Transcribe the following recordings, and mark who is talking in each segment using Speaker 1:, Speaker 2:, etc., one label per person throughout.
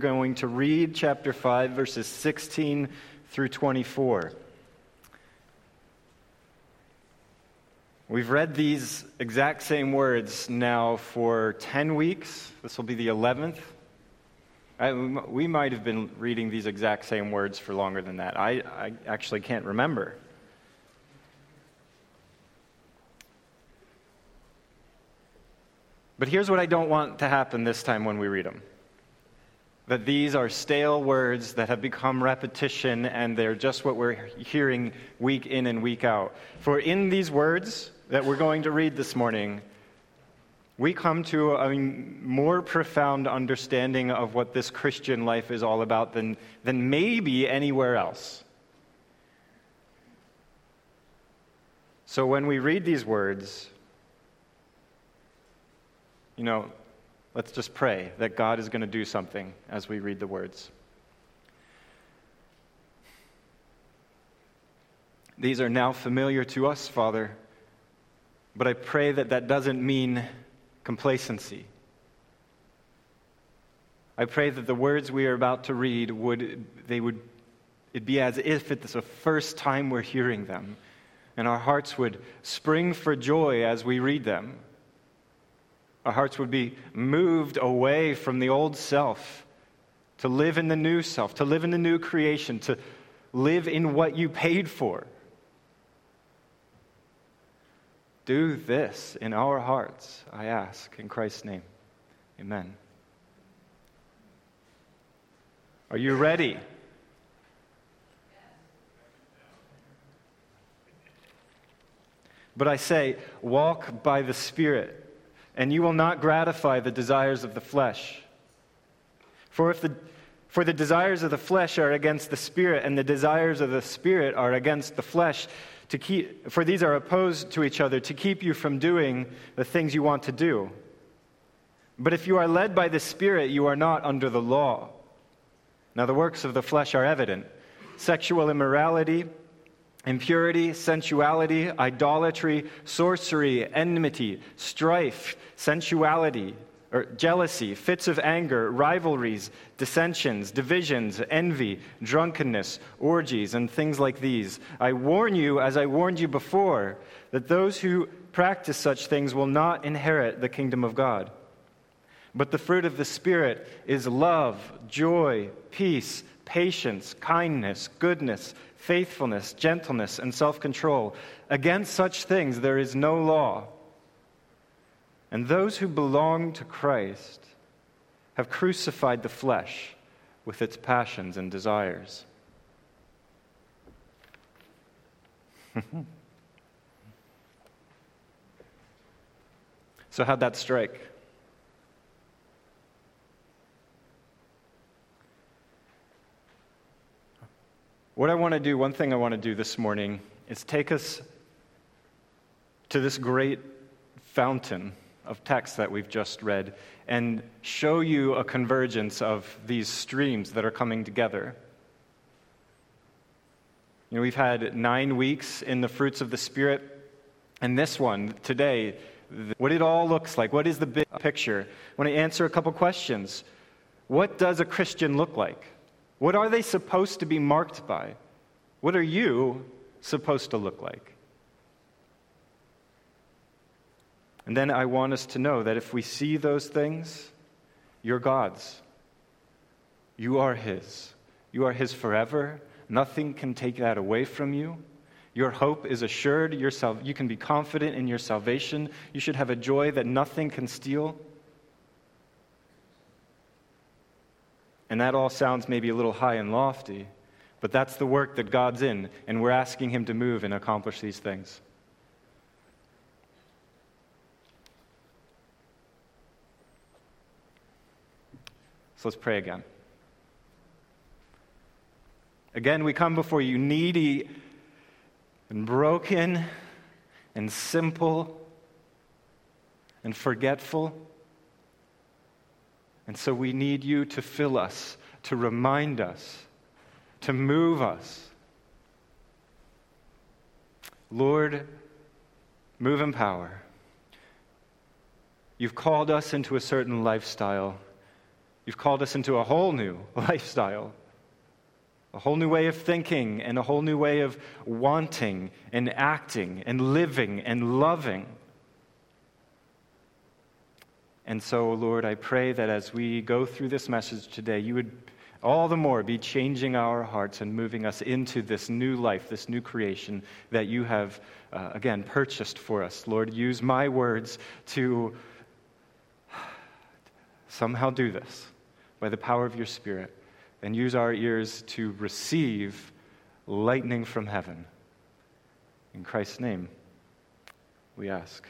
Speaker 1: going to read chapter 5, verses 16 through 24. We've read these exact same words now for 10 weeks. This will be the 11th. I, we might have been reading these exact same words for longer than that. I, I actually can't remember. But here's what I don't want to happen this time when we read them that these are stale words that have become repetition and they're just what we're hearing week in and week out. For in these words that we're going to read this morning, we come to a more profound understanding of what this Christian life is all about than, than maybe anywhere else. So when we read these words, you know, Let's just pray that God is going to do something as we read the words. These are now familiar to us, Father, but I pray that that doesn't mean complacency. I pray that the words we are about to read would they would it be as if it's the first time we're hearing them, and our hearts would spring for joy as we read them. Our hearts would be moved away from the old self to live in the new self, to live in the new creation, to live in what you paid for. Do this in our hearts, I ask, in Christ's name. Amen. Are you ready? But I say, walk by the Spirit and you will not gratify the desires of the flesh. For if the for the desires of the flesh are against the spirit, and the desires of the spirit are against the flesh. To keep, for these are opposed to each other to keep you from doing the things you want to do. But if you are led by the Spirit, you are not under the law. Now, the works of the flesh are evident sexual immorality impurity, sensuality, idolatry, sorcery, enmity, strife, sensuality, or jealousy, fits of anger, rivalries, dissensions, divisions, envy, drunkenness, orgies, and things like these. I warn you, as I warned you before, that those who practice such things will not inherit the kingdom of God. But the fruit of the Spirit is love, joy, peace, patience, kindness, goodness faithfulness, gentleness, and self control. Against such things there is no law. And those who belong to Christ have crucified the flesh with its passions and desires. so, how'd that strike? What I want to do, one thing I want to do this morning, is take us to this great fountain of text that we've just read and show you a convergence of these streams that are coming together. You know, we've had nine weeks in the fruits of the Spirit, and this one today, what it all looks like. What is the big picture? I want to answer a couple questions. What does a Christian look like? What are they supposed to be marked by? What are you supposed to look like? And then I want us to know that if we see those things, you're God's. You are His. You are His forever. Nothing can take that away from you. Your hope is assured. Your you can be confident in your salvation. You should have a joy that nothing can steal. And that all sounds maybe a little high and lofty, but that's the work that God's in, and we're asking Him to move and accomplish these things. So let's pray again. Again, we come before you needy and broken and simple and forgetful. And so we need you to fill us, to remind us, to move us. Lord, move in power. You've called us into a certain lifestyle. You've called us into a whole new lifestyle, a whole new way of thinking, and a whole new way of wanting and acting and living and loving. And so, Lord, I pray that as we go through this message today, you would all the more be changing our hearts and moving us into this new life, this new creation that you have, uh, again, purchased for us. Lord, use my words to somehow do this by the power of your Spirit, and use our ears to receive lightning from heaven. In Christ's name, we ask.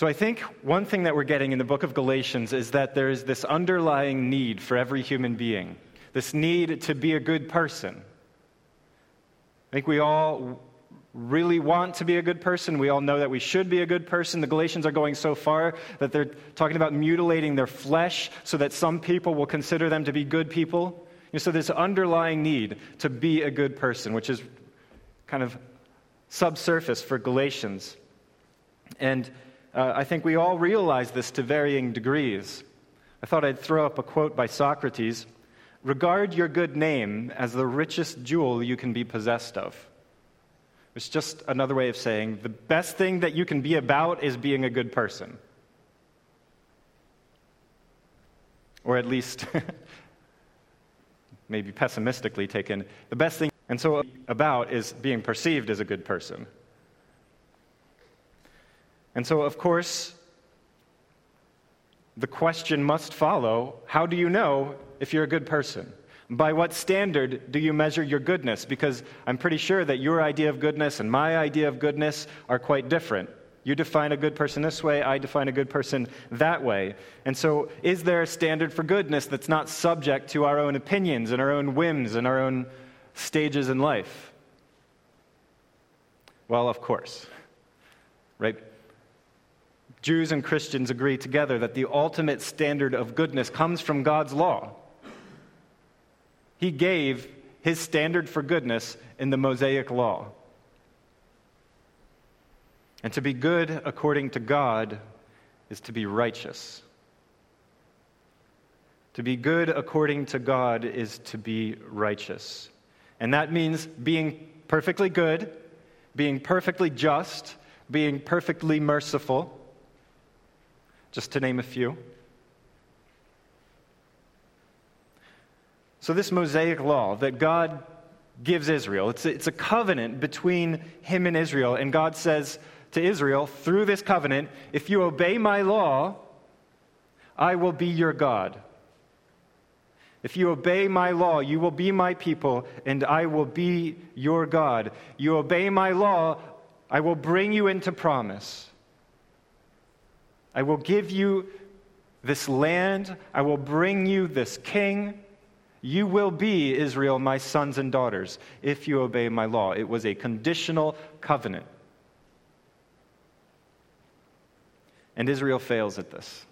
Speaker 1: So I think one thing that we're getting in the book of Galatians is that there is this underlying need for every human being, this need to be a good person. I think we all really want to be a good person. We all know that we should be a good person. The Galatians are going so far that they're talking about mutilating their flesh so that some people will consider them to be good people. Know, so this underlying need to be a good person, which is kind of subsurface for Galatians. And uh, I think we all realize this to varying degrees. I thought I'd throw up a quote by Socrates Regard your good name as the richest jewel you can be possessed of. It's just another way of saying the best thing that you can be about is being a good person. Or at least, maybe pessimistically taken, the best thing, and so about is being perceived as a good person. And so, of course, the question must follow how do you know if you're a good person? By what standard do you measure your goodness? Because I'm pretty sure that your idea of goodness and my idea of goodness are quite different. You define a good person this way, I define a good person that way. And so, is there a standard for goodness that's not subject to our own opinions and our own whims and our own stages in life? Well, of course. Right? Jews and Christians agree together that the ultimate standard of goodness comes from God's law. He gave his standard for goodness in the Mosaic law. And to be good according to God is to be righteous. To be good according to God is to be righteous. And that means being perfectly good, being perfectly just, being perfectly merciful just to name a few. So, this Mosaic law that God gives Israel, it's a, it's a covenant between Him and Israel. And God says to Israel, through this covenant, if you obey my law, I will be your God. If you obey my law, you will be my people, and I will be your God. You obey my law, I will bring you into promise. I will give you this land. I will bring you this king. You will be, Israel, my sons and daughters, if you obey my law. It was a conditional covenant. And Israel fails at this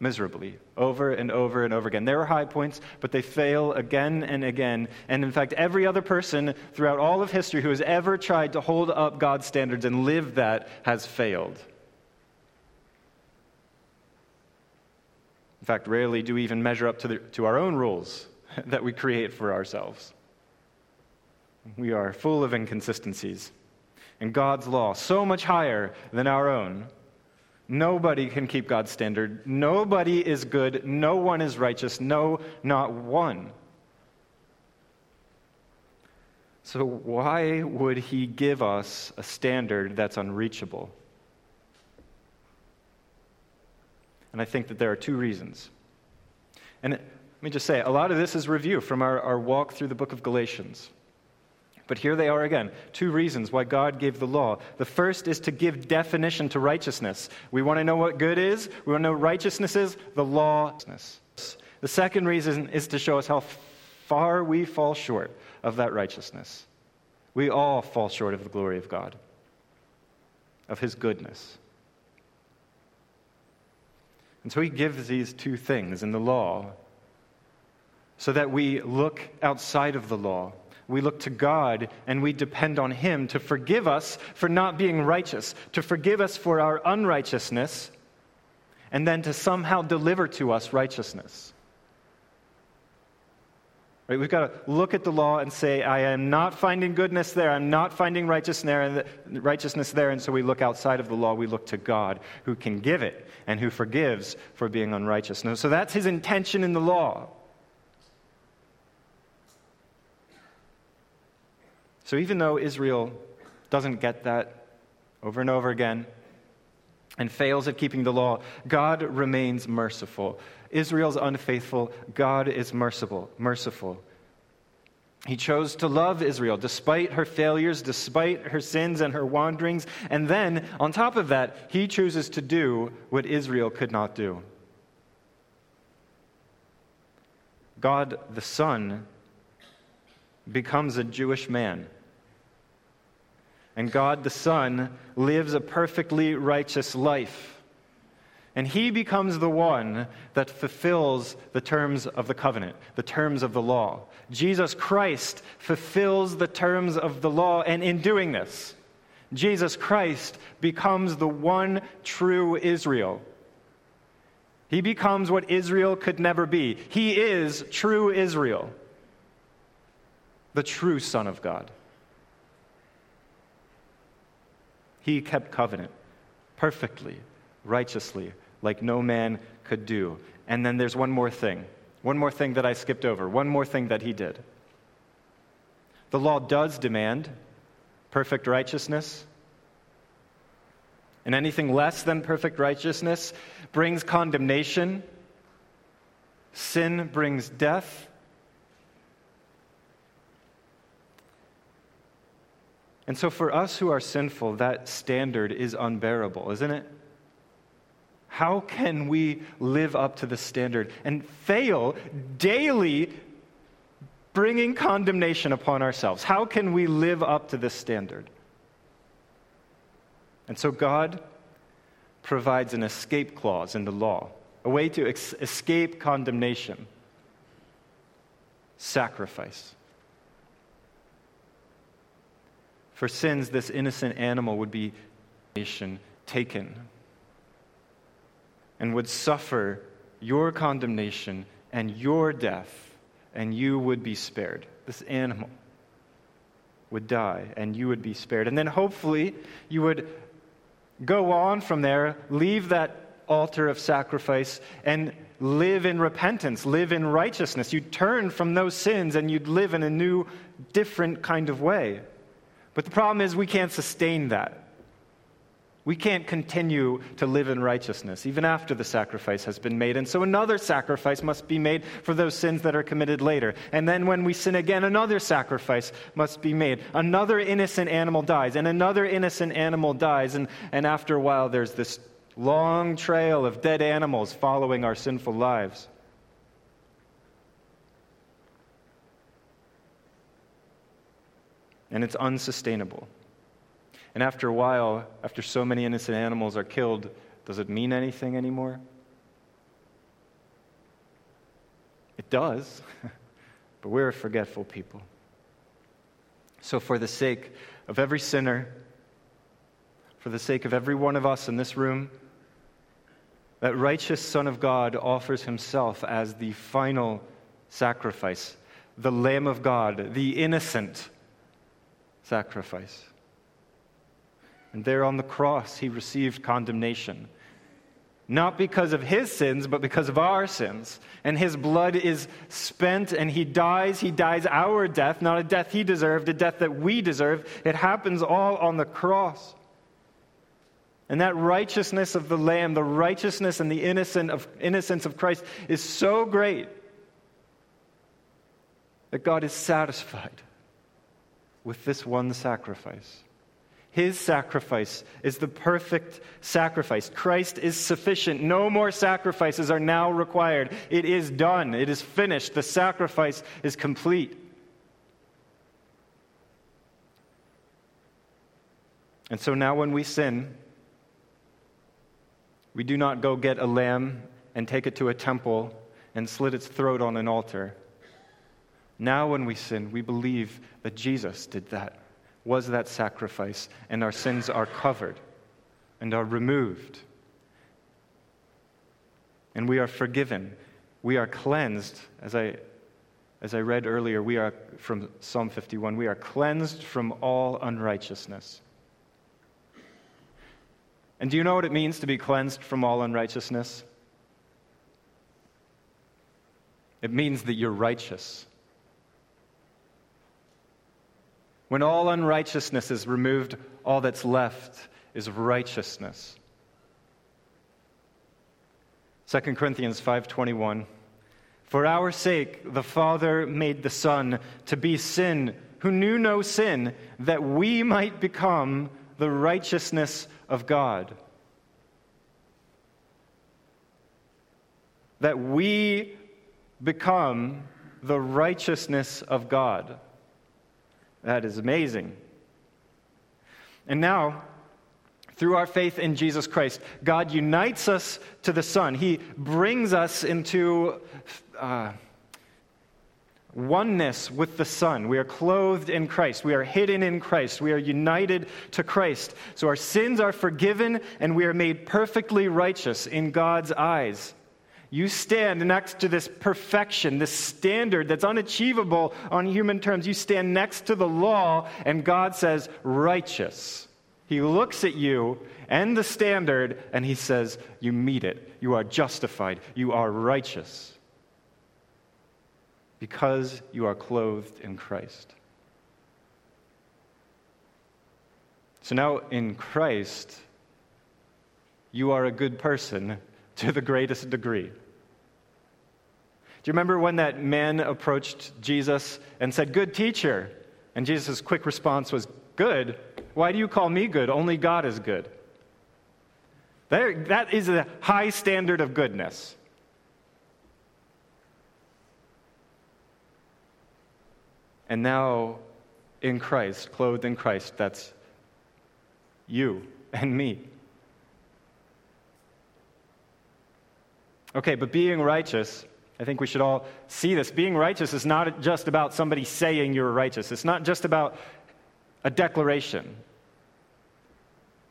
Speaker 1: miserably, over and over and over again. There are high points, but they fail again and again. And in fact, every other person throughout all of history who has ever tried to hold up God's standards and live that has failed. In fact, rarely do we even measure up to, the, to our own rules that we create for ourselves. We are full of inconsistencies. And God's law, so much higher than our own. Nobody can keep God's standard. Nobody is good. No one is righteous. No, not one. So, why would He give us a standard that's unreachable? And I think that there are two reasons. And let me just say, a lot of this is review from our, our walk through the book of Galatians. But here they are again two reasons why God gave the law. The first is to give definition to righteousness. We want to know what good is, we want to know righteousness is, the law. The second reason is to show us how far we fall short of that righteousness. We all fall short of the glory of God, of His goodness. And so he gives these two things in the law so that we look outside of the law. We look to God and we depend on Him to forgive us for not being righteous, to forgive us for our unrighteousness, and then to somehow deliver to us righteousness. Right? We've got to look at the law and say, I am not finding goodness there. I'm not finding righteousness there. And so we look outside of the law. We look to God who can give it and who forgives for being unrighteous. So that's his intention in the law. So even though Israel doesn't get that over and over again and fails at keeping the law, God remains merciful. Israel's unfaithful, God is merciful, merciful. He chose to love Israel despite her failures, despite her sins and her wanderings. And then, on top of that, he chooses to do what Israel could not do. God the Son becomes a Jewish man. And God the Son lives a perfectly righteous life. And he becomes the one that fulfills the terms of the covenant, the terms of the law. Jesus Christ fulfills the terms of the law, and in doing this, Jesus Christ becomes the one true Israel. He becomes what Israel could never be. He is true Israel, the true Son of God. He kept covenant perfectly, righteously, like no man could do. And then there's one more thing. One more thing that I skipped over. One more thing that he did. The law does demand perfect righteousness. And anything less than perfect righteousness brings condemnation. Sin brings death. And so, for us who are sinful, that standard is unbearable, isn't it? How can we live up to the standard and fail daily bringing condemnation upon ourselves? How can we live up to this standard? And so God provides an escape clause in the law, a way to ex- escape condemnation sacrifice. For sins, this innocent animal would be taken and would suffer your condemnation and your death, and you would be spared. This animal would die, and you would be spared. And then hopefully you would go on from there, leave that altar of sacrifice, and live in repentance, live in righteousness. You'd turn from those sins and you'd live in a new, different kind of way. But the problem is, we can't sustain that. We can't continue to live in righteousness even after the sacrifice has been made. And so another sacrifice must be made for those sins that are committed later. And then when we sin again, another sacrifice must be made. Another innocent animal dies, and another innocent animal dies. And, and after a while, there's this long trail of dead animals following our sinful lives. And it's unsustainable. And after a while, after so many innocent animals are killed, does it mean anything anymore? It does, but we're a forgetful people. So, for the sake of every sinner, for the sake of every one of us in this room, that righteous Son of God offers himself as the final sacrifice, the Lamb of God, the innocent sacrifice. And there on the cross, he received condemnation. Not because of his sins, but because of our sins. And his blood is spent and he dies. He dies our death, not a death he deserved, a death that we deserve. It happens all on the cross. And that righteousness of the Lamb, the righteousness and the of, innocence of Christ is so great that God is satisfied with this one sacrifice. His sacrifice is the perfect sacrifice. Christ is sufficient. No more sacrifices are now required. It is done. It is finished. The sacrifice is complete. And so now, when we sin, we do not go get a lamb and take it to a temple and slit its throat on an altar. Now, when we sin, we believe that Jesus did that was that sacrifice, and our sins are covered and are removed. and we are forgiven. We are cleansed, as I, as I read earlier, we are from Psalm 51, we are cleansed from all unrighteousness. And do you know what it means to be cleansed from all unrighteousness? It means that you're righteous. When all unrighteousness is removed, all that's left is righteousness. 2 Corinthians 5:21 For our sake the Father made the Son to be sin who knew no sin that we might become the righteousness of God. That we become the righteousness of God. That is amazing. And now, through our faith in Jesus Christ, God unites us to the Son. He brings us into uh, oneness with the Son. We are clothed in Christ. We are hidden in Christ. We are united to Christ. So our sins are forgiven and we are made perfectly righteous in God's eyes. You stand next to this perfection, this standard that's unachievable on human terms. You stand next to the law, and God says, righteous. He looks at you and the standard, and he says, You meet it. You are justified. You are righteous. Because you are clothed in Christ. So now in Christ, you are a good person to the greatest degree. Do you remember when that man approached Jesus and said, Good teacher? And Jesus' quick response was, Good? Why do you call me good? Only God is good. There, that is a high standard of goodness. And now, in Christ, clothed in Christ, that's you and me. Okay, but being righteous, I think we should all see this. Being righteous is not just about somebody saying you're righteous, it's not just about a declaration.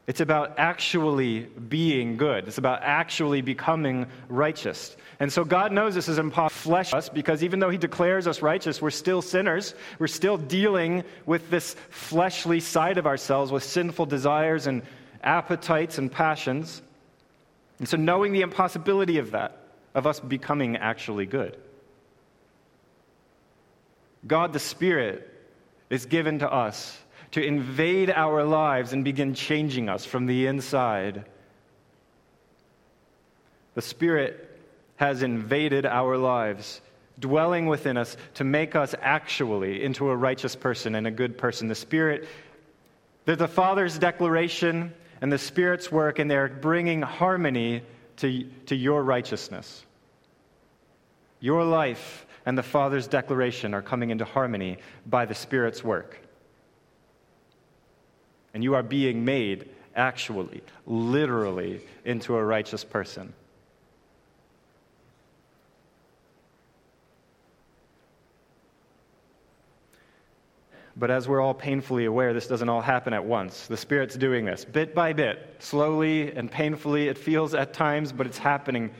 Speaker 1: It's about actually being good. It's about actually becoming righteous. And so God knows this is impossible flesh us because even though He declares us righteous, we're still sinners. We're still dealing with this fleshly side of ourselves with sinful desires and appetites and passions. And so knowing the impossibility of that, of us becoming actually good, God the Spirit is given to us to invade our lives and begin changing us from the inside. The Spirit has invaded our lives, dwelling within us to make us actually into a righteous person and a good person. The Spirit, there's the Father's declaration and the Spirit's work, and they're bringing harmony to, to your righteousness. Your life and the Father's declaration are coming into harmony by the Spirit's work and you are being made actually, literally, into a righteous person. But as we're all painfully aware, this doesn't all happen at once. The Spirit's doing this bit by bit, slowly and painfully. It feels at times, but it's happening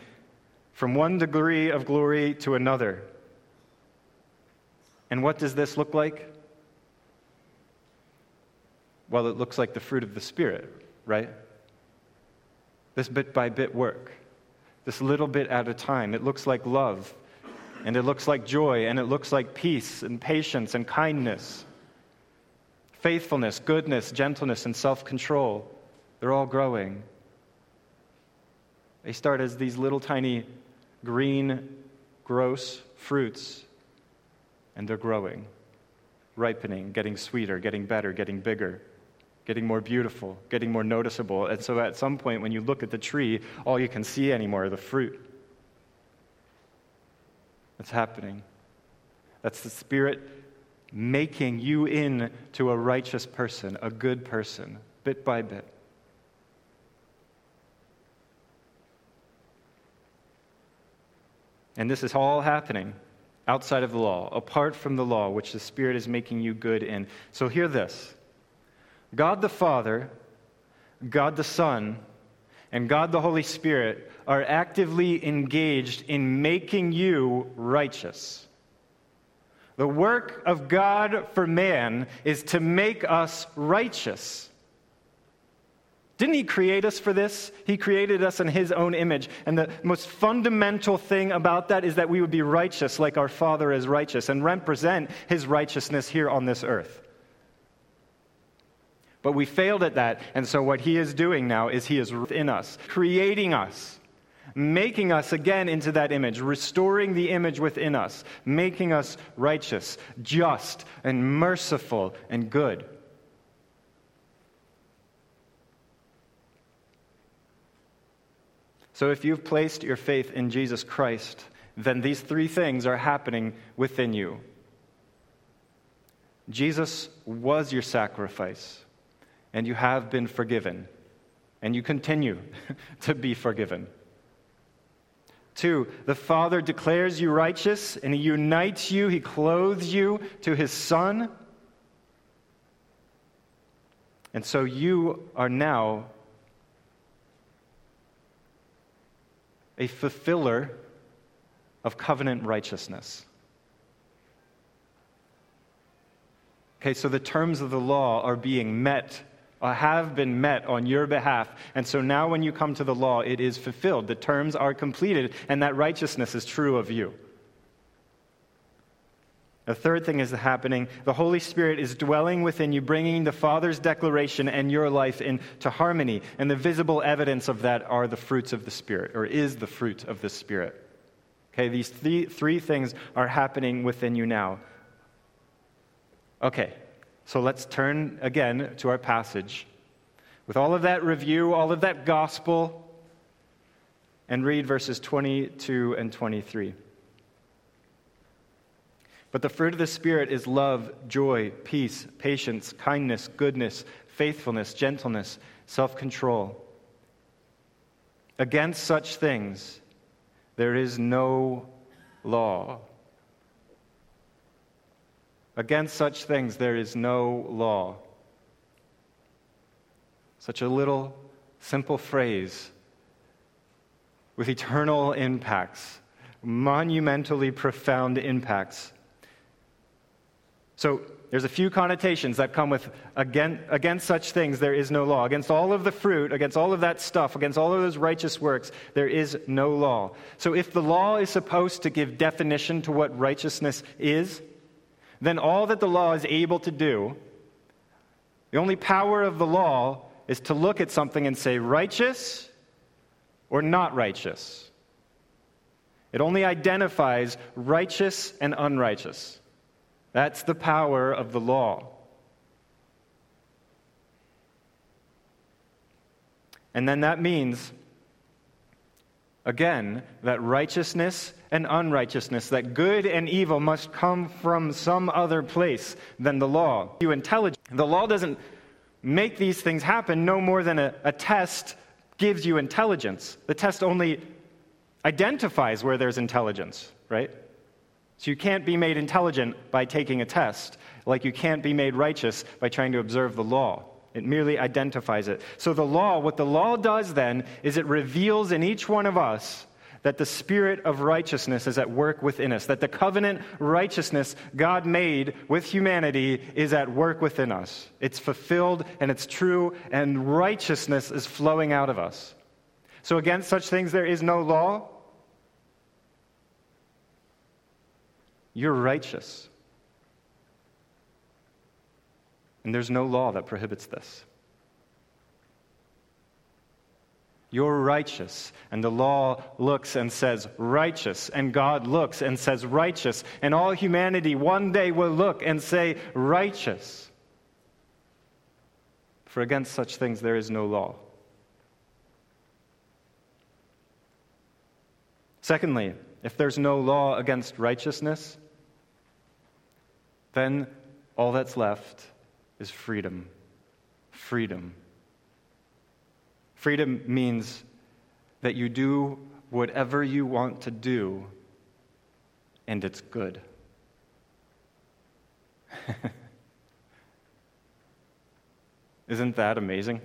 Speaker 1: from one degree of glory to another. And what does this look like? Well, it looks like the fruit of the Spirit, right? This bit by bit work, this little bit at a time. It looks like love, and it looks like joy, and it looks like peace, and patience, and kindness, faithfulness, goodness, gentleness, and self control. They're all growing. They start as these little tiny green, gross fruits, and they're growing, ripening, getting sweeter, getting better, getting bigger getting more beautiful, getting more noticeable. And so at some point, when you look at the tree, all you can see anymore are the fruit. That's happening. That's the Spirit making you into a righteous person, a good person, bit by bit. And this is all happening outside of the law, apart from the law, which the Spirit is making you good in. So hear this God the Father, God the Son, and God the Holy Spirit are actively engaged in making you righteous. The work of God for man is to make us righteous. Didn't He create us for this? He created us in His own image. And the most fundamental thing about that is that we would be righteous like our Father is righteous and represent His righteousness here on this earth. But we failed at that. And so, what He is doing now is He is within us, creating us, making us again into that image, restoring the image within us, making us righteous, just, and merciful and good. So, if you've placed your faith in Jesus Christ, then these three things are happening within you. Jesus was your sacrifice and you have been forgiven, and you continue to be forgiven. Two, the Father declares you righteous, and He unites you, He clothes you to His Son. And so you are now a fulfiller of covenant righteousness. Okay, so the terms of the law are being met Uh, have been met on your behalf. And so now, when you come to the law, it is fulfilled. The terms are completed, and that righteousness is true of you. The third thing is happening the Holy Spirit is dwelling within you, bringing the Father's declaration and your life into harmony. And the visible evidence of that are the fruits of the Spirit, or is the fruit of the Spirit. Okay, these three, three things are happening within you now. Okay, so let's turn again to our passage. With all of that review, all of that gospel, and read verses 22 and 23. But the fruit of the Spirit is love, joy, peace, patience, kindness, goodness, faithfulness, gentleness, self control. Against such things, there is no law. Against such things there is no law. Such a little, simple phrase with eternal impacts, monumentally profound impacts. So, there's a few connotations that come with against, against such things there is no law. Against all of the fruit, against all of that stuff, against all of those righteous works, there is no law. So if the law is supposed to give definition to what righteousness is, then all that the law is able to do, the only power of the law is to look at something and say, righteous or not righteous. It only identifies righteous and unrighteous. That's the power of the law. And then that means, again, that righteousness and unrighteousness, that good and evil must come from some other place than the law. You intelligent. The law doesn't make these things happen no more than a, a test gives you intelligence. The test only identifies where there's intelligence, right? So you can't be made intelligent by taking a test, like you can't be made righteous by trying to observe the law. It merely identifies it. So the law, what the law does then, is it reveals in each one of us that the Spirit of righteousness is at work within us, that the covenant righteousness God made with humanity is at work within us. It's fulfilled and it's true, and righteousness is flowing out of us. So, against such things, there is no law. You're righteous. And there's no law that prohibits this. You're righteous. And the law looks and says, righteous. And God looks and says, righteous. And all humanity one day will look and say, righteous. For against such things there is no law. Secondly, if there's no law against righteousness, then all that's left is freedom. Freedom. Freedom means that you do whatever you want to do, and it's good. Isn't that amazing?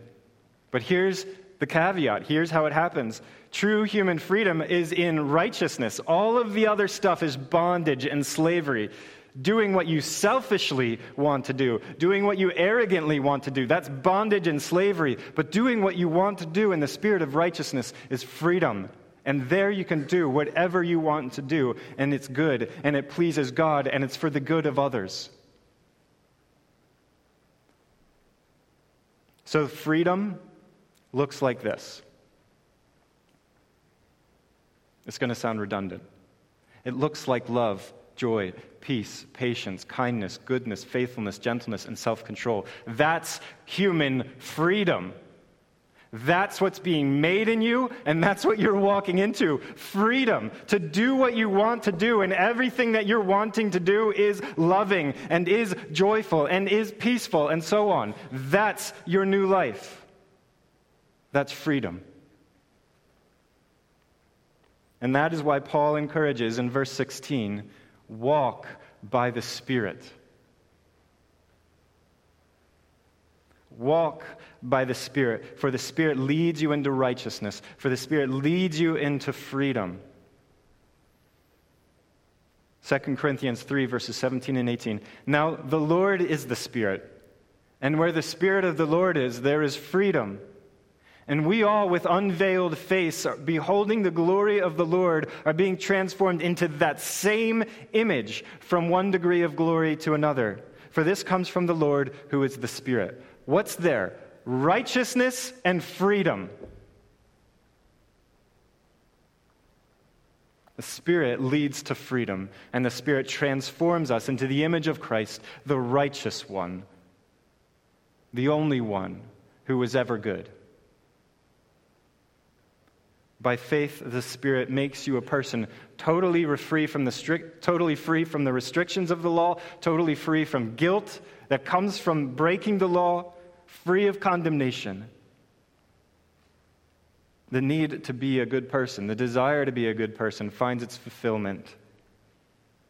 Speaker 1: But here's the caveat. Here's how it happens true human freedom is in righteousness. All of the other stuff is bondage and slavery. Doing what you selfishly want to do, doing what you arrogantly want to do, that's bondage and slavery. But doing what you want to do in the spirit of righteousness is freedom. And there you can do whatever you want to do, and it's good, and it pleases God, and it's for the good of others. So, freedom looks like this. It's going to sound redundant. It looks like love, joy, peace, patience, kindness, goodness, faithfulness, gentleness, and self control. That's human freedom. That's what's being made in you, and that's what you're walking into. Freedom to do what you want to do, and everything that you're wanting to do is loving, and is joyful, and is peaceful, and so on. That's your new life. That's freedom. And that is why Paul encourages in verse 16 walk by the Spirit. Walk by the Spirit, for the Spirit leads you into righteousness, for the Spirit leads you into freedom. 2 Corinthians 3, verses 17 and 18. Now, the Lord is the Spirit, and where the Spirit of the Lord is, there is freedom. And we all, with unveiled face, beholding the glory of the Lord, are being transformed into that same image from one degree of glory to another. For this comes from the Lord who is the Spirit. What's there? Righteousness and freedom. The Spirit leads to freedom, and the Spirit transforms us into the image of Christ, the righteous one, the only one who was ever good. By faith, the Spirit makes you a person totally free from the strict, totally free from the restrictions of the law, totally free from guilt that comes from breaking the law, free of condemnation. The need to be a good person, the desire to be a good person, finds its fulfillment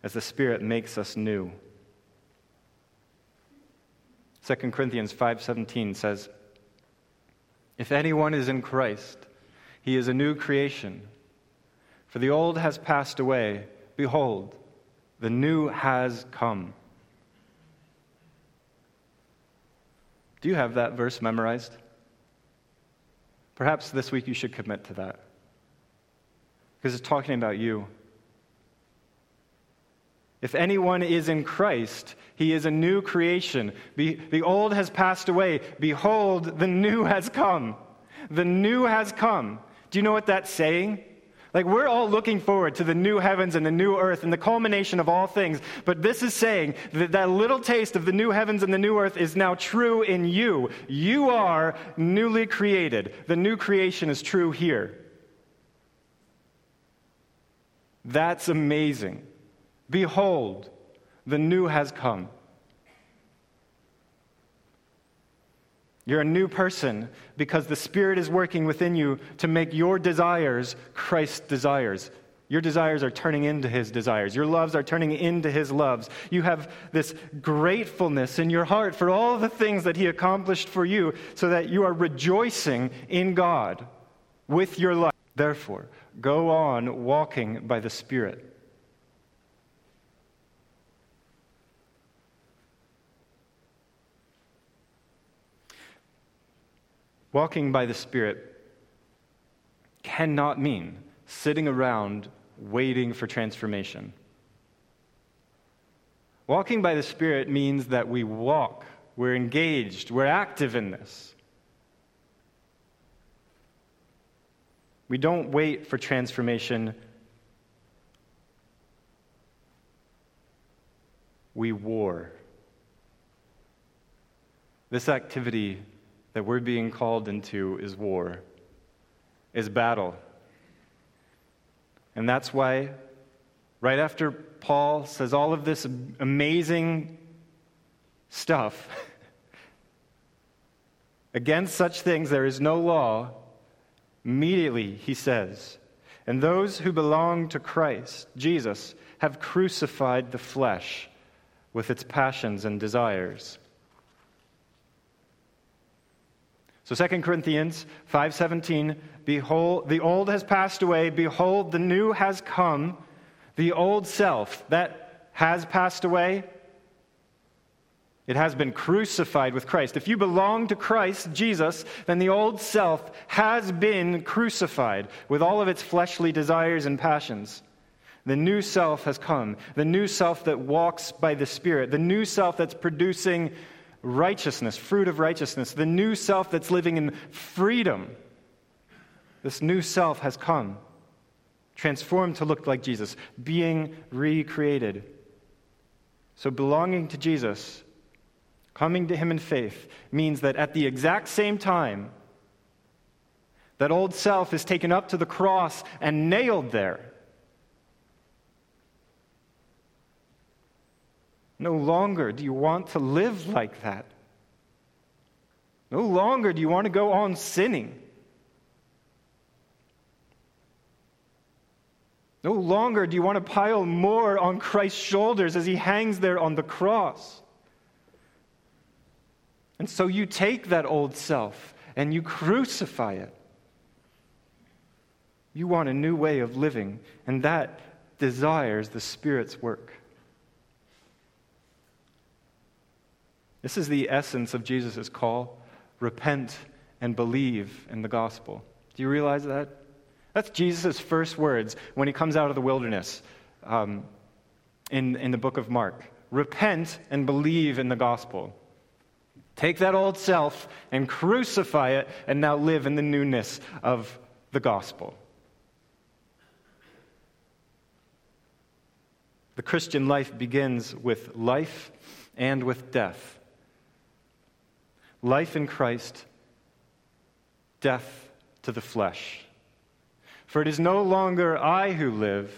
Speaker 1: as the Spirit makes us new. 2 Corinthians 5:17 says, "If anyone is in Christ, he is a new creation. For the old has passed away. Behold, the new has come. Do you have that verse memorized? Perhaps this week you should commit to that. Because it's talking about you. If anyone is in Christ, he is a new creation. Be, the old has passed away. Behold, the new has come. The new has come. Do you know what that's saying? Like, we're all looking forward to the new heavens and the new earth and the culmination of all things. But this is saying that that little taste of the new heavens and the new earth is now true in you. You are newly created. The new creation is true here. That's amazing. Behold, the new has come. You're a new person because the Spirit is working within you to make your desires Christ's desires. Your desires are turning into His desires. Your loves are turning into His loves. You have this gratefulness in your heart for all the things that He accomplished for you so that you are rejoicing in God with your life. Therefore, go on walking by the Spirit. Walking by the Spirit cannot mean sitting around waiting for transformation. Walking by the Spirit means that we walk, we're engaged, we're active in this. We don't wait for transformation. We war. This activity that we're being called into is war, is battle. And that's why, right after Paul says all of this amazing stuff, against such things there is no law, immediately he says, and those who belong to Christ, Jesus, have crucified the flesh with its passions and desires. So 2 Corinthians 5:17, behold the old has passed away, behold the new has come. The old self that has passed away, it has been crucified with Christ. If you belong to Christ Jesus, then the old self has been crucified with all of its fleshly desires and passions. The new self has come, the new self that walks by the Spirit, the new self that's producing righteousness, fruit of righteousness, the new self that's living in freedom. This new self has come, transformed to look like Jesus, being recreated. So, belonging to Jesus, coming to Him in faith, means that at the exact same time, that old self is taken up to the cross and nailed there. No longer do you want to live like that. No longer do you want to go on sinning. No longer do you want to pile more on Christ's shoulders as he hangs there on the cross. And so you take that old self and you crucify it. You want a new way of living, and that desires the Spirit's work. This is the essence of Jesus' call repent and believe in the gospel. Do you realize that? That's Jesus' first words when he comes out of the wilderness um, in, in the book of Mark. Repent and believe in the gospel. Take that old self and crucify it, and now live in the newness of the gospel. The Christian life begins with life and with death life in Christ, death to the flesh. For it is no longer I who live,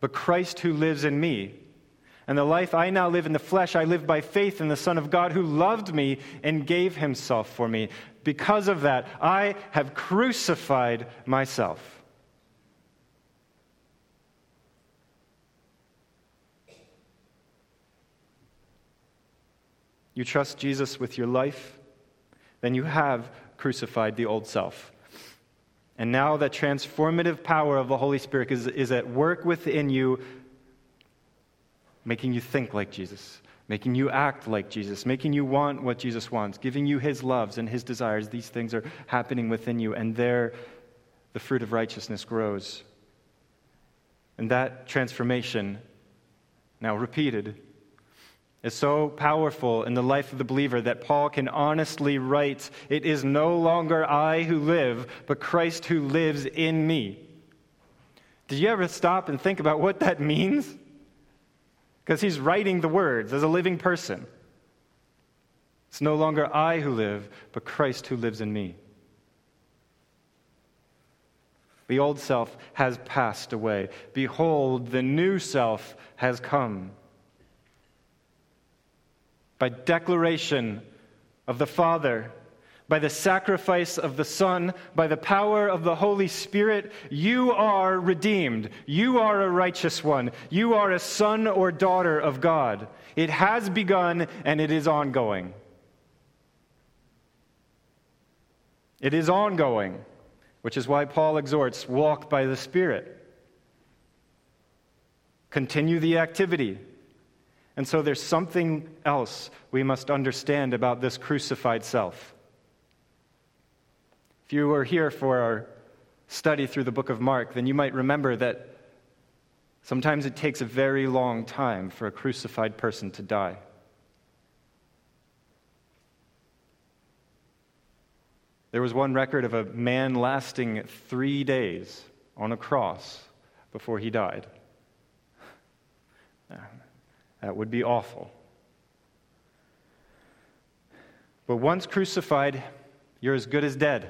Speaker 1: but Christ who lives in me. And the life I now live in the flesh, I live by faith in the Son of God who loved me and gave himself for me. Because of that, I have crucified myself. You trust Jesus with your life, then you have crucified the old self. And now that transformative power of the Holy Spirit is, is at work within you, making you think like Jesus, making you act like Jesus, making you want what Jesus wants, giving you his loves and his desires. These things are happening within you, and there the fruit of righteousness grows. And that transformation, now repeated, is so powerful in the life of the believer that Paul can honestly write, It is no longer I who live, but Christ who lives in me. Did you ever stop and think about what that means? Because he's writing the words as a living person. It's no longer I who live, but Christ who lives in me. The old self has passed away. Behold, the new self has come by declaration of the Father, by the sacrifice of the Son, by the power of the Holy Spirit, you are redeemed. You are a righteous one. You are a son or daughter of God. It has begun and it is ongoing. It is ongoing, which is why Paul exhorts walk by the Spirit. Continue the activity. And so there's something else we must understand about this crucified self. If you were here for our study through the book of Mark, then you might remember that sometimes it takes a very long time for a crucified person to die. There was one record of a man lasting three days on a cross before he died. That would be awful. But once crucified, you're as good as dead.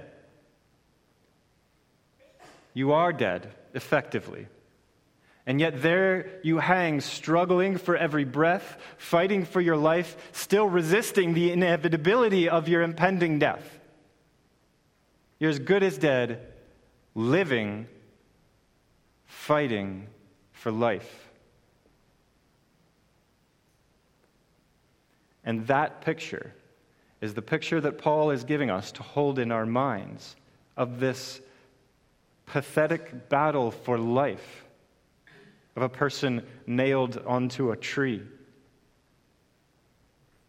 Speaker 1: You are dead, effectively. And yet there you hang, struggling for every breath, fighting for your life, still resisting the inevitability of your impending death. You're as good as dead, living, fighting for life. And that picture is the picture that Paul is giving us to hold in our minds of this pathetic battle for life of a person nailed onto a tree.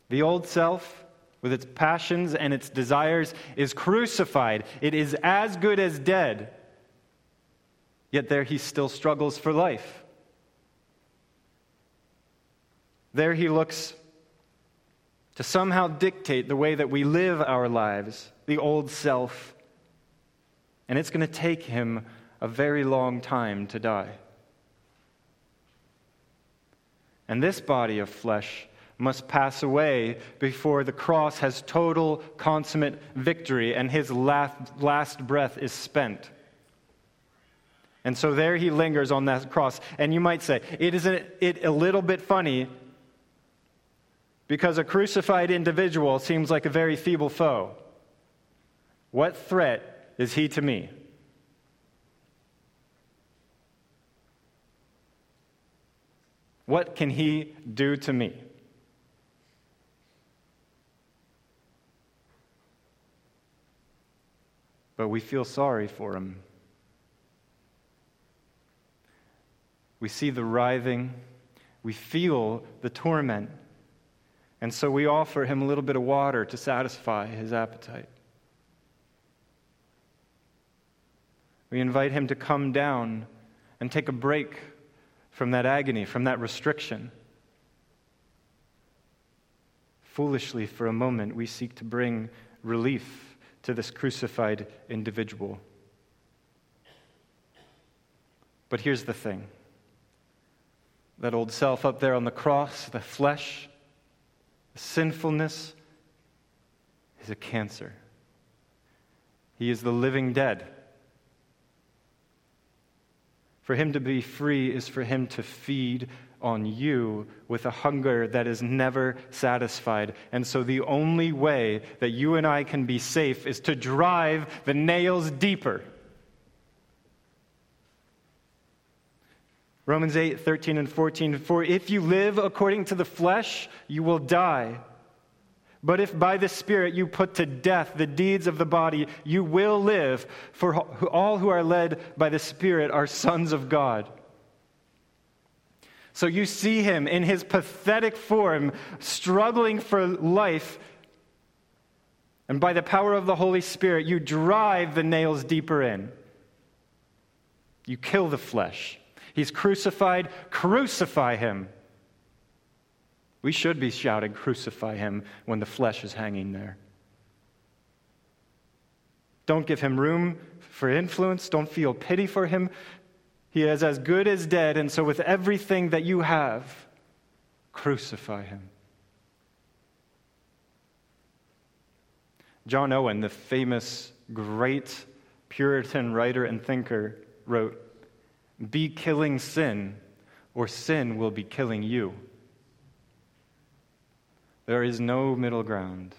Speaker 1: The old self, with its passions and its desires, is crucified. It is as good as dead. Yet there he still struggles for life. There he looks to somehow dictate the way that we live our lives, the old self. And it's going to take him a very long time to die. And this body of flesh must pass away before the cross has total, consummate victory and his last, last breath is spent. And so there he lingers on that cross. And you might say, it is a, it a little bit funny because a crucified individual seems like a very feeble foe. What threat is he to me? What can he do to me? But we feel sorry for him. We see the writhing, we feel the torment, and so we offer him a little bit of water to satisfy his appetite. We invite him to come down and take a break from that agony, from that restriction. Foolishly, for a moment, we seek to bring relief to this crucified individual. But here's the thing that old self up there on the cross, the flesh, sinfulness, is a cancer. He is the living dead. For him to be free is for him to feed on you with a hunger that is never satisfied. And so the only way that you and I can be safe is to drive the nails deeper. Romans 8, 13 and 14. For if you live according to the flesh, you will die. But if by the Spirit you put to death the deeds of the body, you will live. For all who are led by the Spirit are sons of God. So you see him in his pathetic form, struggling for life. And by the power of the Holy Spirit, you drive the nails deeper in. You kill the flesh. He's crucified. Crucify him. We should be shouting, Crucify him, when the flesh is hanging there. Don't give him room for influence. Don't feel pity for him. He is as good as dead, and so with everything that you have, crucify him. John Owen, the famous great Puritan writer and thinker, wrote Be killing sin, or sin will be killing you. There is no middle ground.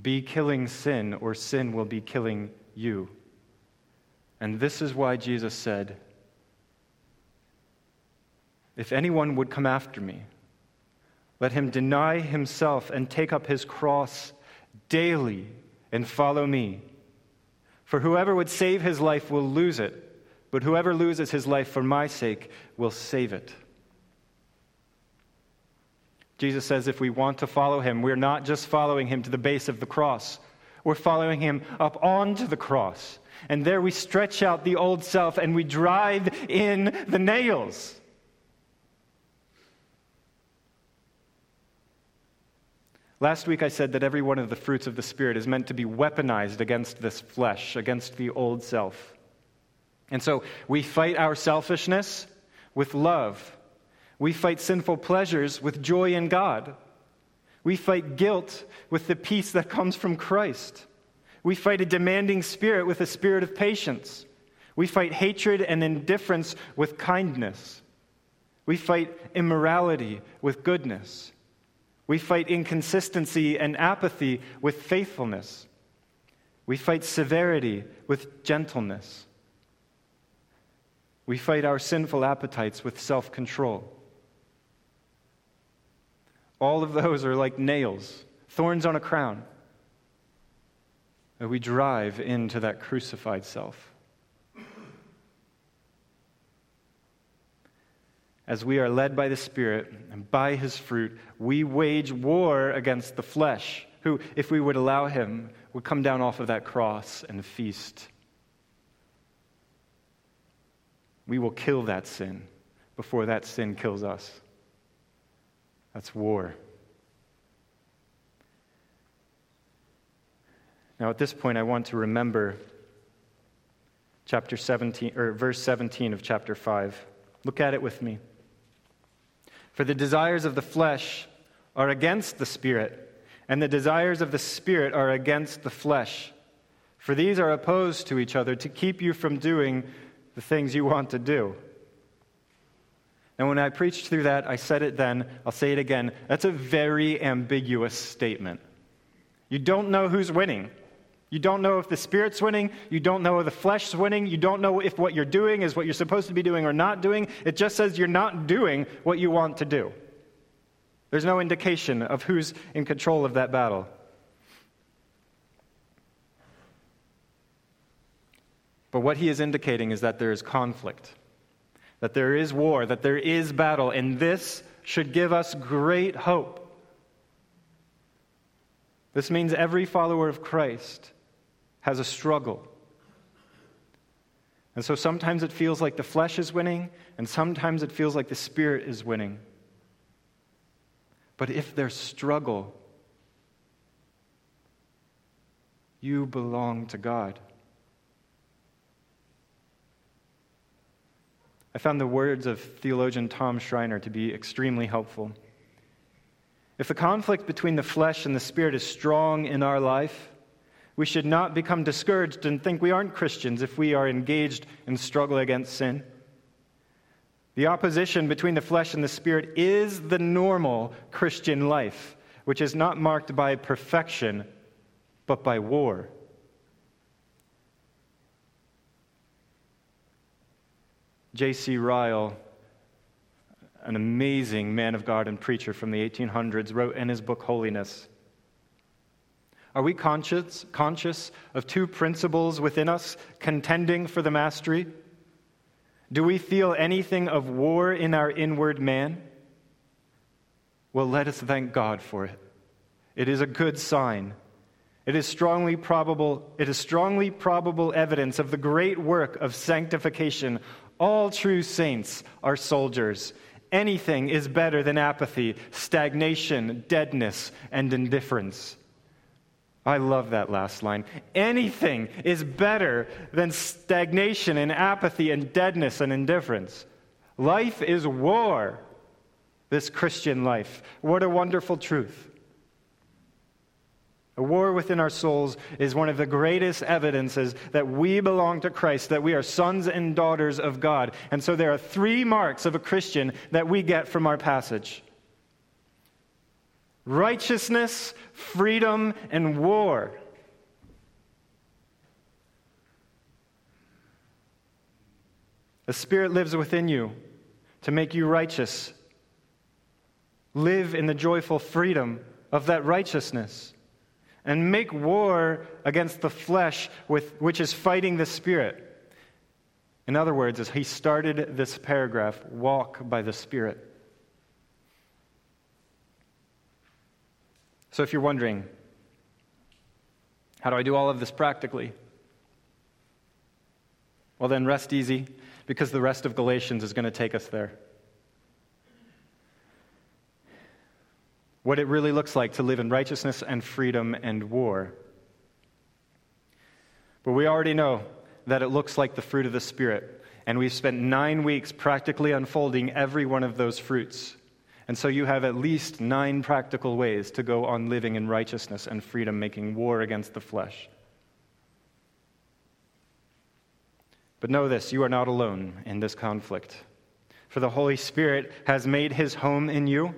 Speaker 1: Be killing sin, or sin will be killing you. And this is why Jesus said, If anyone would come after me, let him deny himself and take up his cross daily and follow me. For whoever would save his life will lose it, but whoever loses his life for my sake will save it. Jesus says if we want to follow him, we're not just following him to the base of the cross, we're following him up onto the cross. And there we stretch out the old self and we drive in the nails. Last week I said that every one of the fruits of the Spirit is meant to be weaponized against this flesh, against the old self. And so we fight our selfishness with love. We fight sinful pleasures with joy in God. We fight guilt with the peace that comes from Christ. We fight a demanding spirit with a spirit of patience. We fight hatred and indifference with kindness. We fight immorality with goodness. We fight inconsistency and apathy with faithfulness. We fight severity with gentleness. We fight our sinful appetites with self control. All of those are like nails thorns on a crown. That we drive into that crucified self. As we are led by the Spirit and by His fruit, we wage war against the flesh, who, if we would allow Him, would come down off of that cross and feast. We will kill that sin before that sin kills us. That's war. Now, at this point, I want to remember chapter 17, or verse 17 of chapter 5. Look at it with me. For the desires of the flesh are against the Spirit, and the desires of the Spirit are against the flesh. For these are opposed to each other to keep you from doing the things you want to do. And when I preached through that, I said it then, I'll say it again. That's a very ambiguous statement. You don't know who's winning. You don't know if the Spirit's winning. You don't know if the flesh's winning. You don't know if what you're doing is what you're supposed to be doing or not doing. It just says you're not doing what you want to do. There's no indication of who's in control of that battle. But what he is indicating is that there is conflict, that there is war, that there is battle, and this should give us great hope. This means every follower of Christ has a struggle. And so sometimes it feels like the flesh is winning, and sometimes it feels like the spirit is winning. But if there's struggle, you belong to God. I found the words of theologian Tom Schreiner to be extremely helpful. If the conflict between the flesh and the spirit is strong in our life, we should not become discouraged and think we aren't Christians if we are engaged in struggle against sin. The opposition between the flesh and the spirit is the normal Christian life, which is not marked by perfection, but by war. J.C. Ryle, an amazing man of God and preacher from the 1800s, wrote in his book Holiness Are we conscious, conscious of two principles within us contending for the mastery? Do we feel anything of war in our inward man? Well, let us thank God for it. It is a good sign. It is strongly probable, it is strongly probable evidence of the great work of sanctification all true saints are soldiers. Anything is better than apathy, stagnation, deadness, and indifference. I love that last line. Anything is better than stagnation and apathy and deadness and indifference. Life is war, this Christian life. What a wonderful truth. A war within our souls is one of the greatest evidences that we belong to Christ, that we are sons and daughters of God. And so there are three marks of a Christian that we get from our passage righteousness, freedom, and war. The Spirit lives within you to make you righteous. Live in the joyful freedom of that righteousness and make war against the flesh, with, which is fighting the spirit. In other words, as he started this paragraph, walk by the Spirit. So if you're wondering, how do I do all of this practically? Well, then rest easy, because the rest of Galatians is going to take us there. What it really looks like to live in righteousness and freedom and war. But we already know that it looks like the fruit of the Spirit. And we've spent nine weeks practically unfolding every one of those fruits. And so you have at least nine practical ways to go on living in righteousness and freedom, making war against the flesh. But know this you are not alone in this conflict. For the Holy Spirit has made his home in you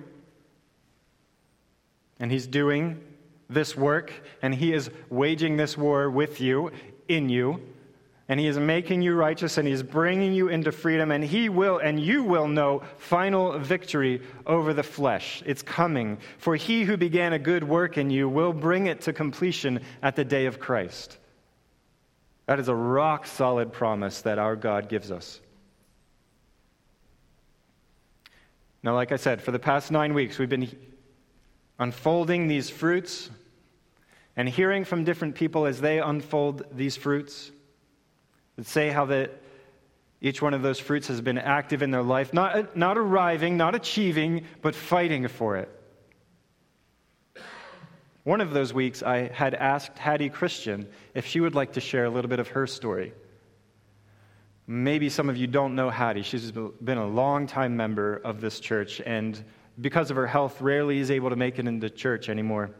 Speaker 1: and He's doing this work, and He is waging this war with you, in you. and he is making you righteous and he is bringing you into freedom and he will and you will know final victory over the flesh. It's coming. For he who began a good work in you will bring it to completion at the day of christ. That is a rock solid promise that our god gives us. Now like i said for the past nine weeks we've been unfolding these fruits and hearing from different people as they unfold these fruits that say how that each one of those fruits has been active in their life, not, not arriving, not achieving, but fighting for it. One of those weeks, I had asked Hattie Christian if she would like to share a little bit of her story. Maybe some of you don't know Hattie. She's been a long-time member of this church, and because of her health, rarely is able to make it into church anymore.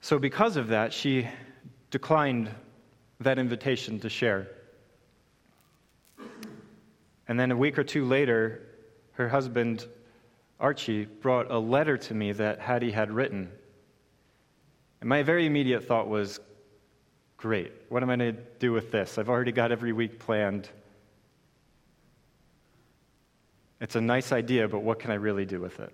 Speaker 1: So, because of that, she declined that invitation to share. And then a week or two later, her husband, Archie, brought a letter to me that Hattie had written. And my very immediate thought was, great, what am I going to do with this? I've already got every week planned. It's a nice idea, but what can I really do with it?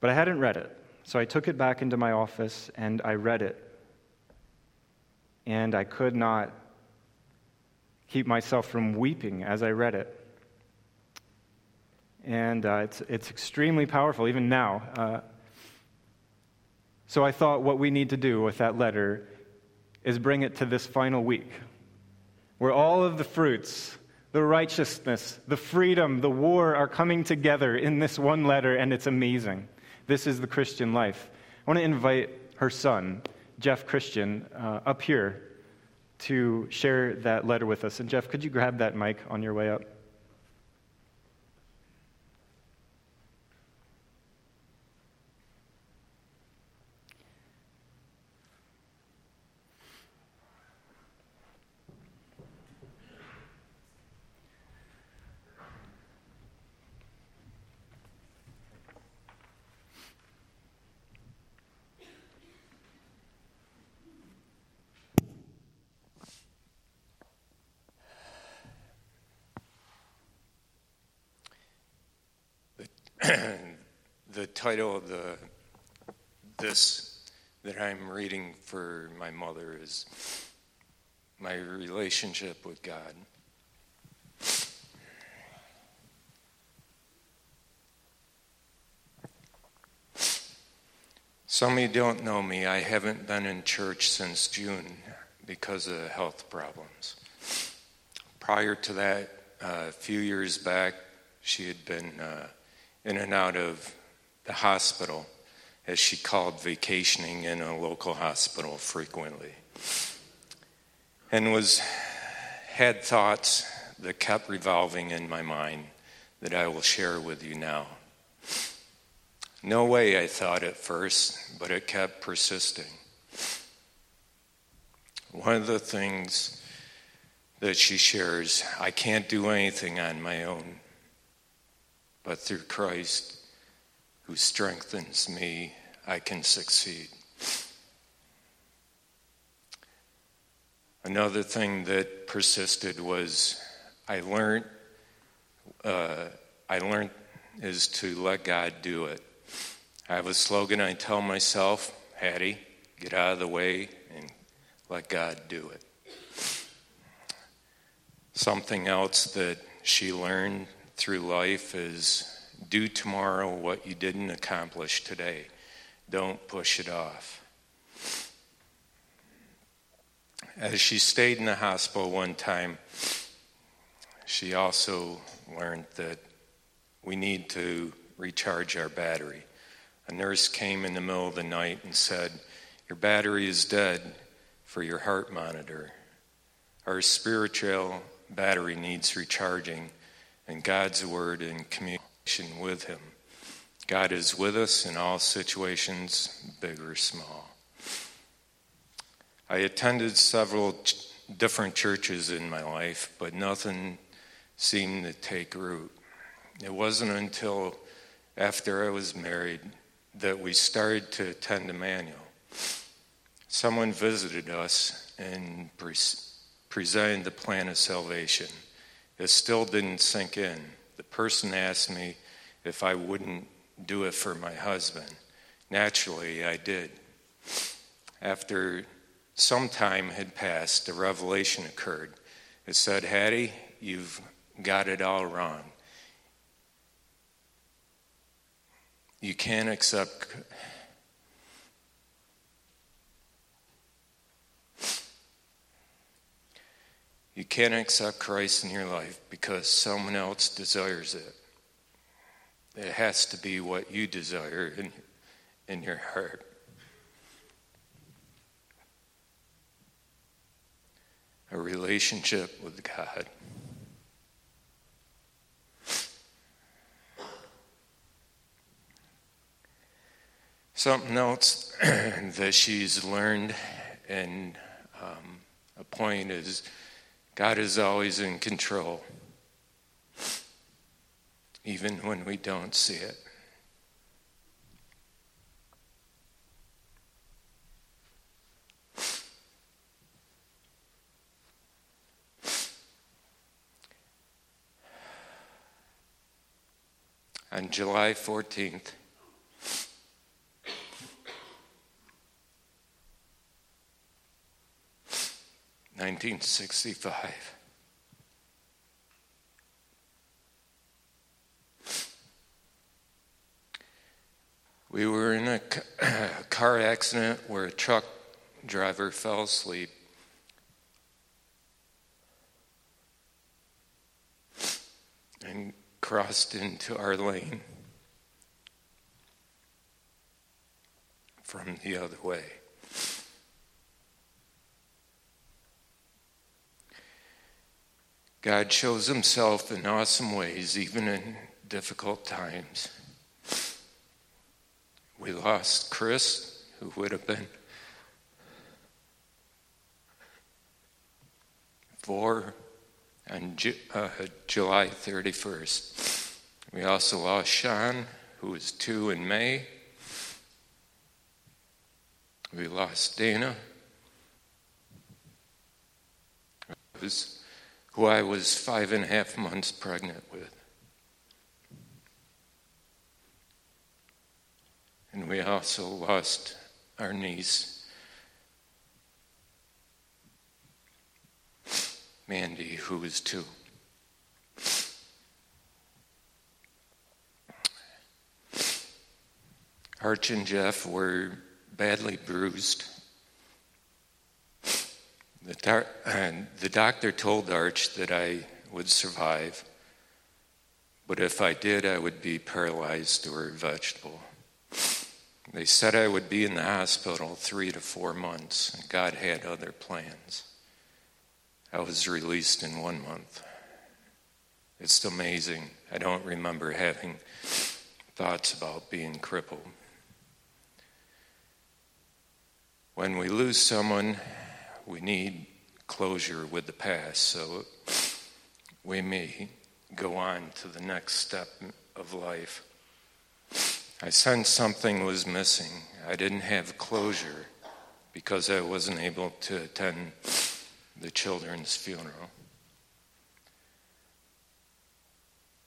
Speaker 1: But I hadn't read it. So I took it back into my office and I read it. And I could not keep myself from weeping as I read it. And uh, it's, it's extremely powerful, even now. Uh, so I thought what we need to do with that letter is bring it to this final week, where all of the fruits, the righteousness, the freedom, the war are coming together in this one letter, and it's amazing. This is the Christian life. I want to invite her son, Jeff Christian, uh, up here to share that letter with us. And Jeff, could you grab that mic on your way up?
Speaker 2: the title of the this that I'm reading for my mother is my relationship with God. Some of you don't know me. I haven't been in church since June because of health problems. Prior to that, uh, a few years back, she had been uh, in and out of the hospital, as she called vacationing in a local hospital frequently, and was had thoughts that kept revolving in my mind that I will share with you now. No way, I thought at first, but it kept persisting. One of the things that she shares, I can't do anything on my own but through Christ who strengthens me, I can succeed. Another thing that persisted was I learned. Uh, I learned is to let God do it. I have a slogan I tell myself, Hattie, get out of the way and let God do it. Something else that she learned through life is do tomorrow what you didn't accomplish today. Don't push it off. As she stayed in the hospital one time, she also learned that we need to recharge our battery. A nurse came in the middle of the night and said, Your battery is dead for your heart monitor. Our spiritual battery needs recharging and God's word in communication with Him. God is with us in all situations, big or small. I attended several ch- different churches in my life, but nothing seemed to take root. It wasn't until after I was married that we started to attend Emmanuel. Someone visited us and pre- presented the plan of salvation. It still didn't sink in. Person asked me if I wouldn't do it for my husband. Naturally, I did. After some time had passed, a revelation occurred. It said, Hattie, you've got it all wrong. You can't accept. You can't accept Christ in your life because someone else desires it. It has to be what you desire in, in your heart. A relationship with God. Something else that she's learned and um, a point is God is always in control, even when we don't see it. On July 14th, 1965. We were in a car accident where a truck driver fell asleep. And crossed into our lane from the other way. God shows himself in awesome ways, even in difficult times. We lost Chris, who would have been four on uh, July 31st. We also lost Sean, who was two in May. We lost Dana, was who I was five and a half months pregnant with. And we also lost our niece, Mandy, who was two. Arch and Jeff were badly bruised the, tar- the doctor told Arch that I would survive, but if I did, I would be paralyzed or vegetable. They said I would be in the hospital three to four months, and God had other plans. I was released in one month. It's amazing. I don't remember having thoughts about being crippled. When we lose someone, we need closure with the past so we may go on to the next step of life. I sensed something was missing. I didn't have closure because I wasn't able to attend the children's funeral.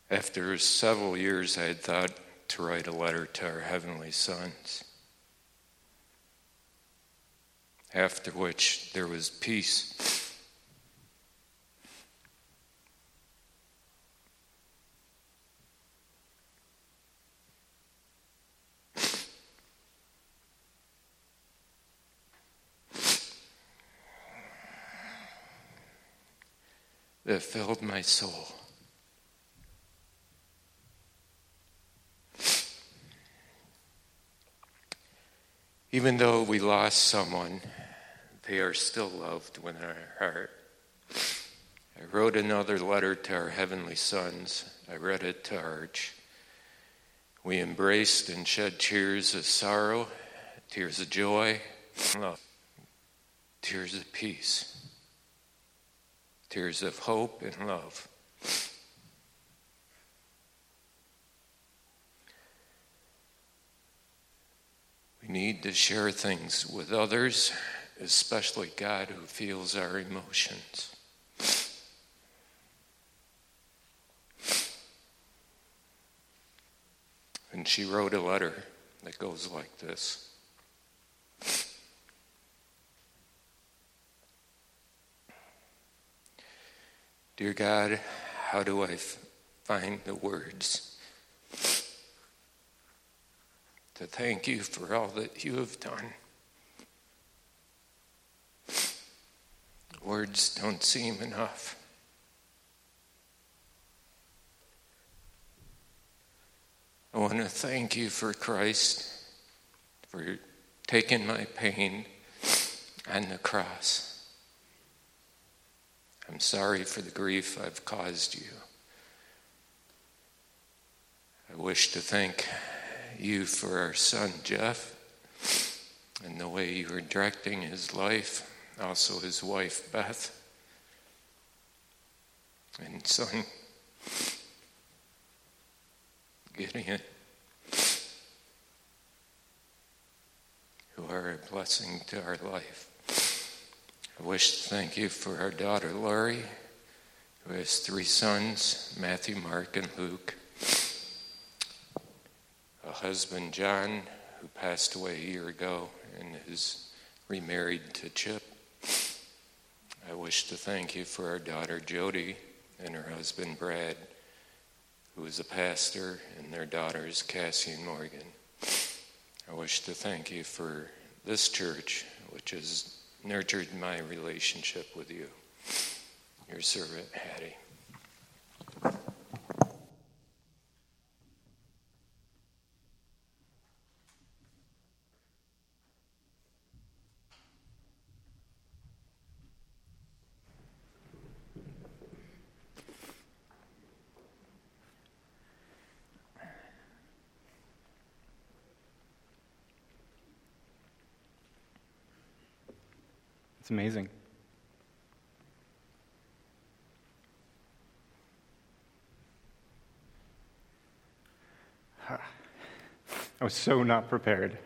Speaker 2: After several years, I had thought to write a letter to our heavenly sons after which there was peace. that filled my soul. Even though we lost someone, they are still loved within our heart. I wrote another letter to our heavenly sons. I read it to Arch. We embraced and shed tears of sorrow, tears of joy, tears of peace, tears of hope and love. We need to share things with others, especially God who feels our emotions. And she wrote a letter that goes like this Dear God, how do I find the words to thank you for all that you have done? Words don't seem enough. I want to thank you for Christ, for taking my pain on the cross. I'm sorry for the grief I've caused you. I wish to thank you for our son, Jeff, and the way you are directing his life, also his wife, Beth, and son, Gideon, who are a blessing to our life. I wish to thank you for our daughter Laurie, who has three sons Matthew, Mark, and Luke, a husband, John, who passed away a year ago and is remarried to Chip. I wish to thank you for our daughter Jody and her husband Brad who is a pastor, and their daughters, Cassie and Morgan. I wish to thank you for this church, which has nurtured my relationship with you. Your servant, Hattie.
Speaker 1: It's amazing. I was so not prepared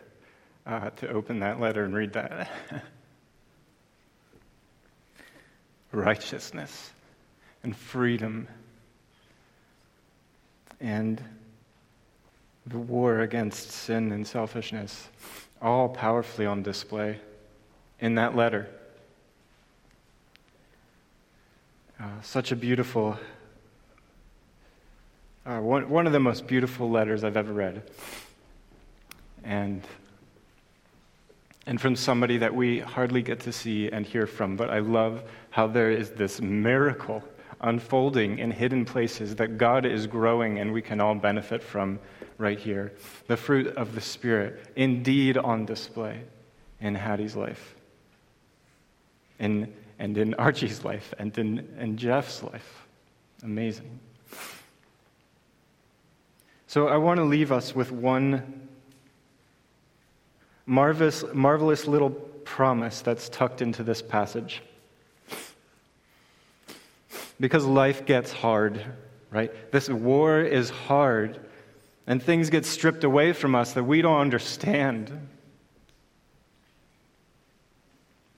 Speaker 1: uh, to open that letter and read that. Righteousness and freedom and the war against sin and selfishness, all powerfully on display in that letter. Uh, such a beautiful, uh, one, one of the most beautiful letters I've ever read. And, and from somebody that we hardly get to see and hear from. But I love how there is this miracle unfolding in hidden places that God is growing and we can all benefit from right here. The fruit of the Spirit, indeed on display in Hattie's life. In and in Archie's life and in, in Jeff's life. Amazing. So I want to leave us with one marvelous, marvelous little promise that's tucked into this passage. Because life gets hard, right? This war is hard, and things get stripped away from us that we don't understand.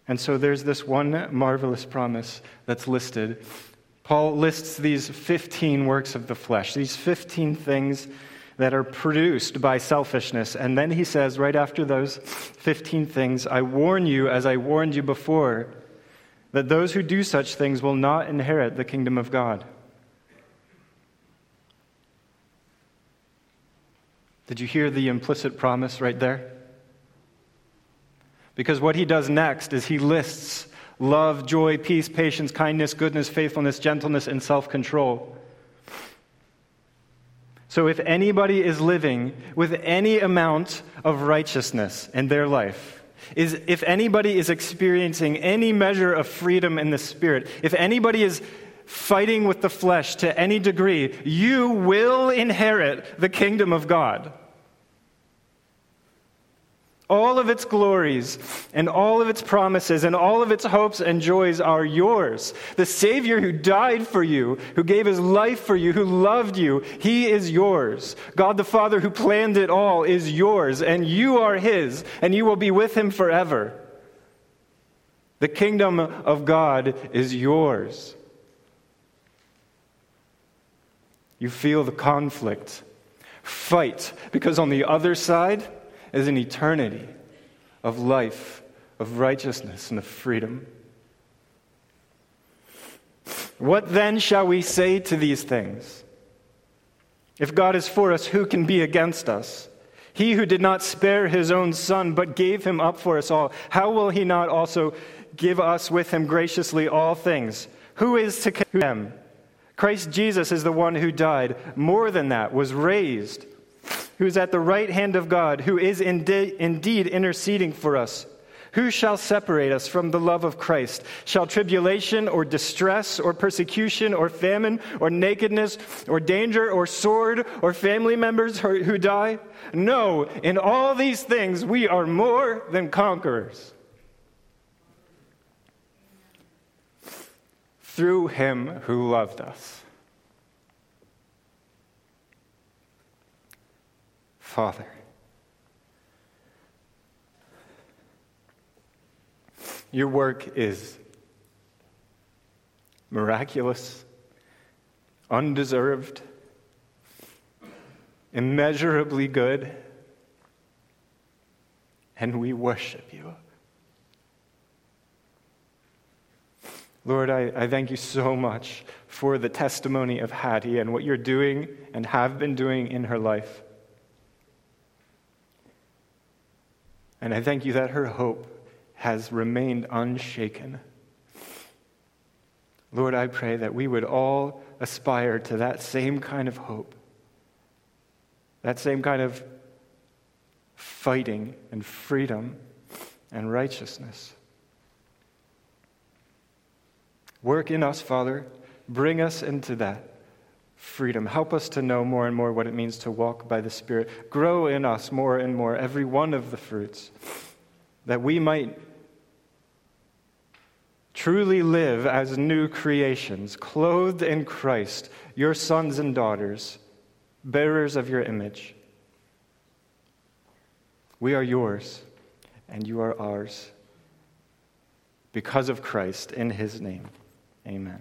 Speaker 1: And so there's this one marvelous promise that's listed. Paul lists these 15 works of the flesh, these 15 things that are produced by selfishness. And then he says, right after those 15 things, I warn you, as I warned you before, that those who do such things will not inherit the kingdom of God. Did you hear the implicit promise right there? Because what he does next is he lists love, joy, peace, patience, kindness, goodness, faithfulness, gentleness, and self control. So, if anybody is living with any amount of righteousness in their life, is if anybody is experiencing any measure of freedom in the spirit, if anybody is fighting with the flesh to any degree, you will inherit the kingdom of God. All of its glories and all of its promises and all of its hopes and joys are yours. The Savior who died for you, who gave his life for you, who loved you, he is yours. God the Father who planned it all is yours, and you are his, and you will be with him forever. The kingdom of God is yours. You feel the conflict. Fight, because on the other side, is an eternity of life, of righteousness, and of freedom. What then shall we say to these things? If God is for us, who can be against us? He who did not spare his own son, but gave him up for us all, how will he not also give us with him graciously all things? Who is to condemn? Christ Jesus is the one who died. More than that, was raised who is at the right hand of God, who is indeed interceding for us. Who shall separate us from the love of Christ? Shall tribulation or distress or persecution or famine or nakedness or danger or sword or family members who die? No, in all these things we are more than conquerors. Through him who loved us. Father. Your work is miraculous, undeserved, immeasurably good, and we worship you. Lord, I, I thank you so much for the testimony of Hattie and what you're doing and have been doing in her life. And I thank you that her hope has remained unshaken. Lord, I pray that we would all aspire to that same kind of hope, that same kind of fighting and freedom and righteousness. Work in us, Father. Bring us into that freedom. Help us to know more and more what it means to walk by the Spirit. Grow in us more and more every one of the fruits, that we might truly live as new creations, clothed in Christ, your sons and daughters, bearers of your image. We are yours, and you are ours. Because of Christ, in his name, amen.